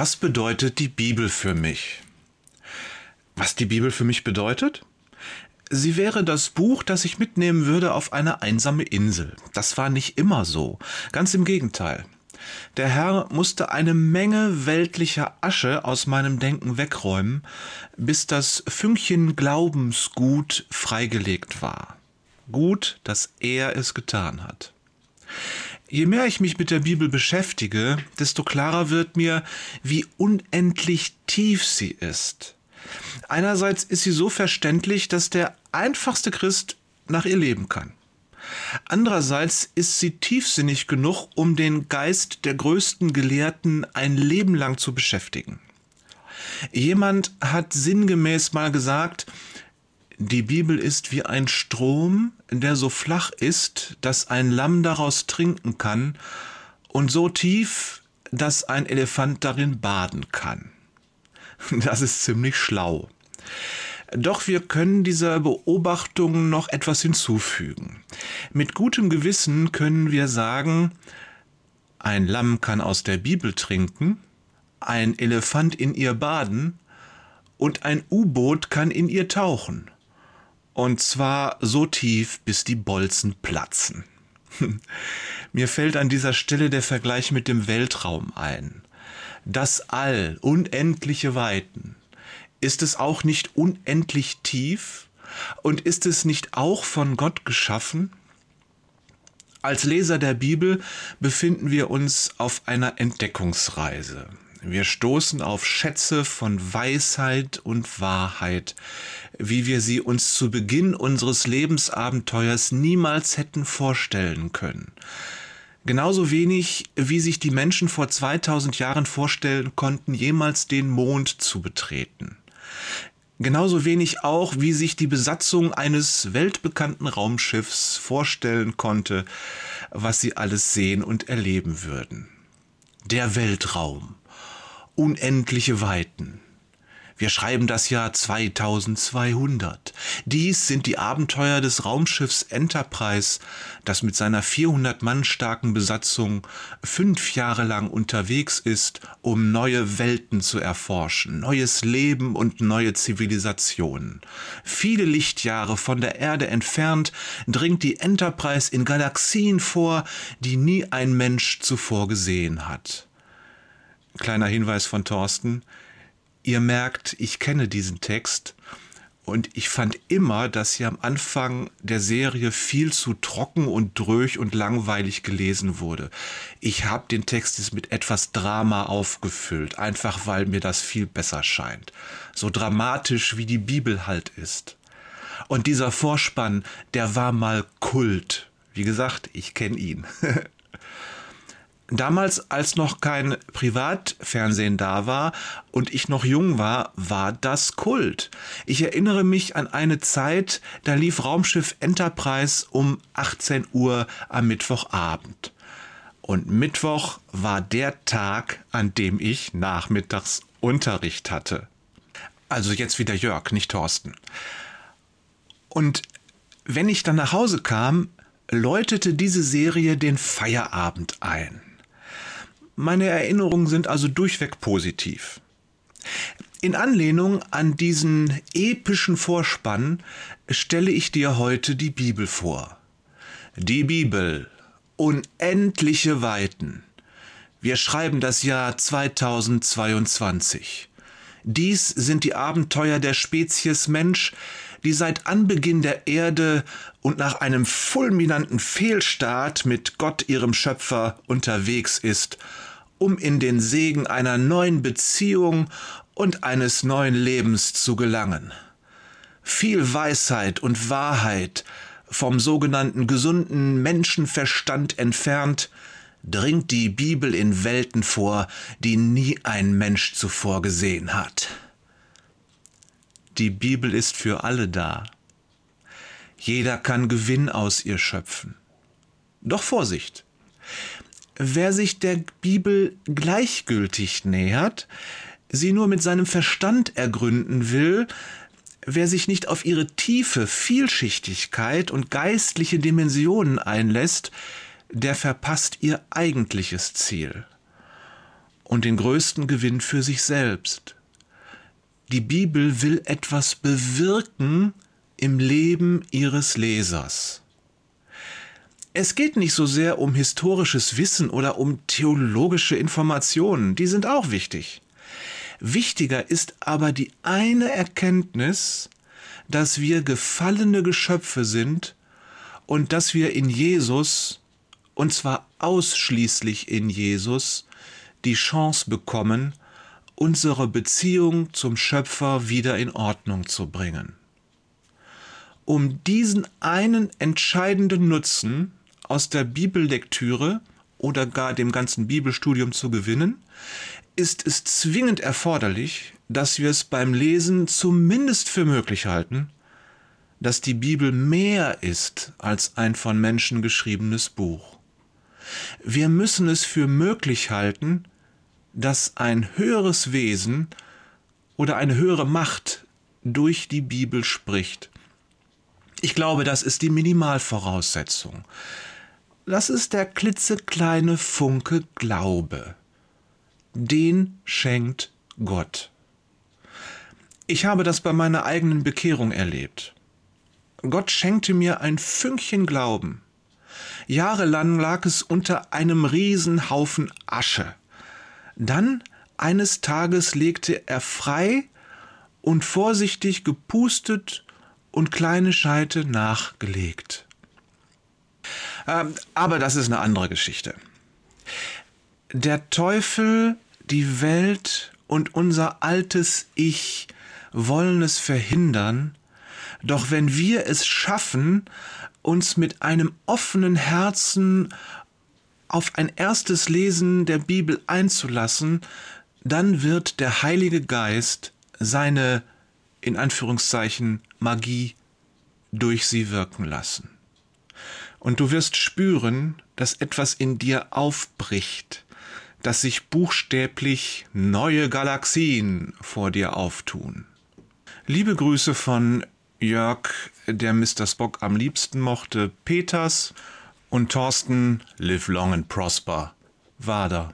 Was bedeutet die Bibel für mich? Was die Bibel für mich bedeutet? Sie wäre das Buch, das ich mitnehmen würde auf eine einsame Insel. Das war nicht immer so. Ganz im Gegenteil. Der Herr musste eine Menge weltlicher Asche aus meinem Denken wegräumen, bis das Fünkchen Glaubensgut freigelegt war. Gut, dass er es getan hat. Je mehr ich mich mit der Bibel beschäftige, desto klarer wird mir, wie unendlich tief sie ist. Einerseits ist sie so verständlich, dass der einfachste Christ nach ihr leben kann. Andererseits ist sie tiefsinnig genug, um den Geist der größten Gelehrten ein Leben lang zu beschäftigen. Jemand hat sinngemäß mal gesagt, die Bibel ist wie ein Strom, der so flach ist, dass ein Lamm daraus trinken kann, und so tief, dass ein Elefant darin baden kann. Das ist ziemlich schlau. Doch wir können dieser Beobachtung noch etwas hinzufügen. Mit gutem Gewissen können wir sagen, ein Lamm kann aus der Bibel trinken, ein Elefant in ihr baden und ein U-Boot kann in ihr tauchen. Und zwar so tief, bis die Bolzen platzen. Mir fällt an dieser Stelle der Vergleich mit dem Weltraum ein. Das All, unendliche Weiten. Ist es auch nicht unendlich tief? Und ist es nicht auch von Gott geschaffen? Als Leser der Bibel befinden wir uns auf einer Entdeckungsreise. Wir stoßen auf Schätze von Weisheit und Wahrheit, wie wir sie uns zu Beginn unseres Lebensabenteuers niemals hätten vorstellen können. Genauso wenig, wie sich die Menschen vor 2000 Jahren vorstellen konnten, jemals den Mond zu betreten. Genauso wenig auch, wie sich die Besatzung eines weltbekannten Raumschiffs vorstellen konnte, was sie alles sehen und erleben würden. Der Weltraum unendliche Weiten. Wir schreiben das Jahr 2200. Dies sind die Abenteuer des Raumschiffs Enterprise, das mit seiner 400 Mann starken Besatzung fünf Jahre lang unterwegs ist, um neue Welten zu erforschen, neues Leben und neue Zivilisationen. Viele Lichtjahre von der Erde entfernt dringt die Enterprise in Galaxien vor, die nie ein Mensch zuvor gesehen hat. Kleiner Hinweis von Thorsten. Ihr merkt, ich kenne diesen Text und ich fand immer, dass hier am Anfang der Serie viel zu trocken und dröch und langweilig gelesen wurde. Ich habe den Text jetzt mit etwas Drama aufgefüllt, einfach weil mir das viel besser scheint. So dramatisch wie die Bibel halt ist. Und dieser Vorspann, der war mal Kult. Wie gesagt, ich kenne ihn. Damals, als noch kein Privatfernsehen da war und ich noch jung war, war das Kult. Ich erinnere mich an eine Zeit, da lief Raumschiff Enterprise um 18 Uhr am Mittwochabend. Und Mittwoch war der Tag, an dem ich nachmittags Unterricht hatte. Also jetzt wieder Jörg, nicht Thorsten. Und wenn ich dann nach Hause kam, läutete diese Serie den Feierabend ein. Meine Erinnerungen sind also durchweg positiv. In Anlehnung an diesen epischen Vorspann stelle ich dir heute die Bibel vor. Die Bibel, unendliche Weiten. Wir schreiben das Jahr 2022. Dies sind die Abenteuer der Spezies Mensch, die seit Anbeginn der Erde und nach einem fulminanten Fehlstart mit Gott ihrem Schöpfer unterwegs ist um in den Segen einer neuen Beziehung und eines neuen Lebens zu gelangen. Viel Weisheit und Wahrheit, vom sogenannten gesunden Menschenverstand entfernt, dringt die Bibel in Welten vor, die nie ein Mensch zuvor gesehen hat. Die Bibel ist für alle da. Jeder kann Gewinn aus ihr schöpfen. Doch Vorsicht! Wer sich der Bibel gleichgültig nähert, sie nur mit seinem Verstand ergründen will, wer sich nicht auf ihre tiefe Vielschichtigkeit und geistliche Dimensionen einlässt, der verpasst ihr eigentliches Ziel. und den größten Gewinn für sich selbst. Die Bibel will etwas bewirken im Leben ihres Lesers. Es geht nicht so sehr um historisches Wissen oder um theologische Informationen, die sind auch wichtig. Wichtiger ist aber die eine Erkenntnis, dass wir gefallene Geschöpfe sind und dass wir in Jesus, und zwar ausschließlich in Jesus, die Chance bekommen, unsere Beziehung zum Schöpfer wieder in Ordnung zu bringen. Um diesen einen entscheidenden Nutzen aus der Bibellektüre oder gar dem ganzen Bibelstudium zu gewinnen, ist es zwingend erforderlich, dass wir es beim Lesen zumindest für möglich halten, dass die Bibel mehr ist als ein von Menschen geschriebenes Buch. Wir müssen es für möglich halten, dass ein höheres Wesen oder eine höhere Macht durch die Bibel spricht. Ich glaube, das ist die Minimalvoraussetzung. Das ist der klitzekleine Funke Glaube. Den schenkt Gott. Ich habe das bei meiner eigenen Bekehrung erlebt. Gott schenkte mir ein Fünkchen Glauben. Jahrelang lag es unter einem Riesenhaufen Asche. Dann eines Tages legte er frei und vorsichtig gepustet und kleine Scheite nachgelegt. Ähm, aber das ist eine andere Geschichte. Der Teufel, die Welt und unser altes Ich wollen es verhindern, doch wenn wir es schaffen, uns mit einem offenen Herzen auf ein erstes Lesen der Bibel einzulassen, dann wird der Heilige Geist seine, in Anführungszeichen, Magie durch sie wirken lassen. Und du wirst spüren, dass etwas in dir aufbricht, dass sich buchstäblich neue Galaxien vor dir auftun. Liebe Grüße von Jörg, der Mr. Spock am liebsten mochte, Peters und Thorsten, live long and prosper. Wader.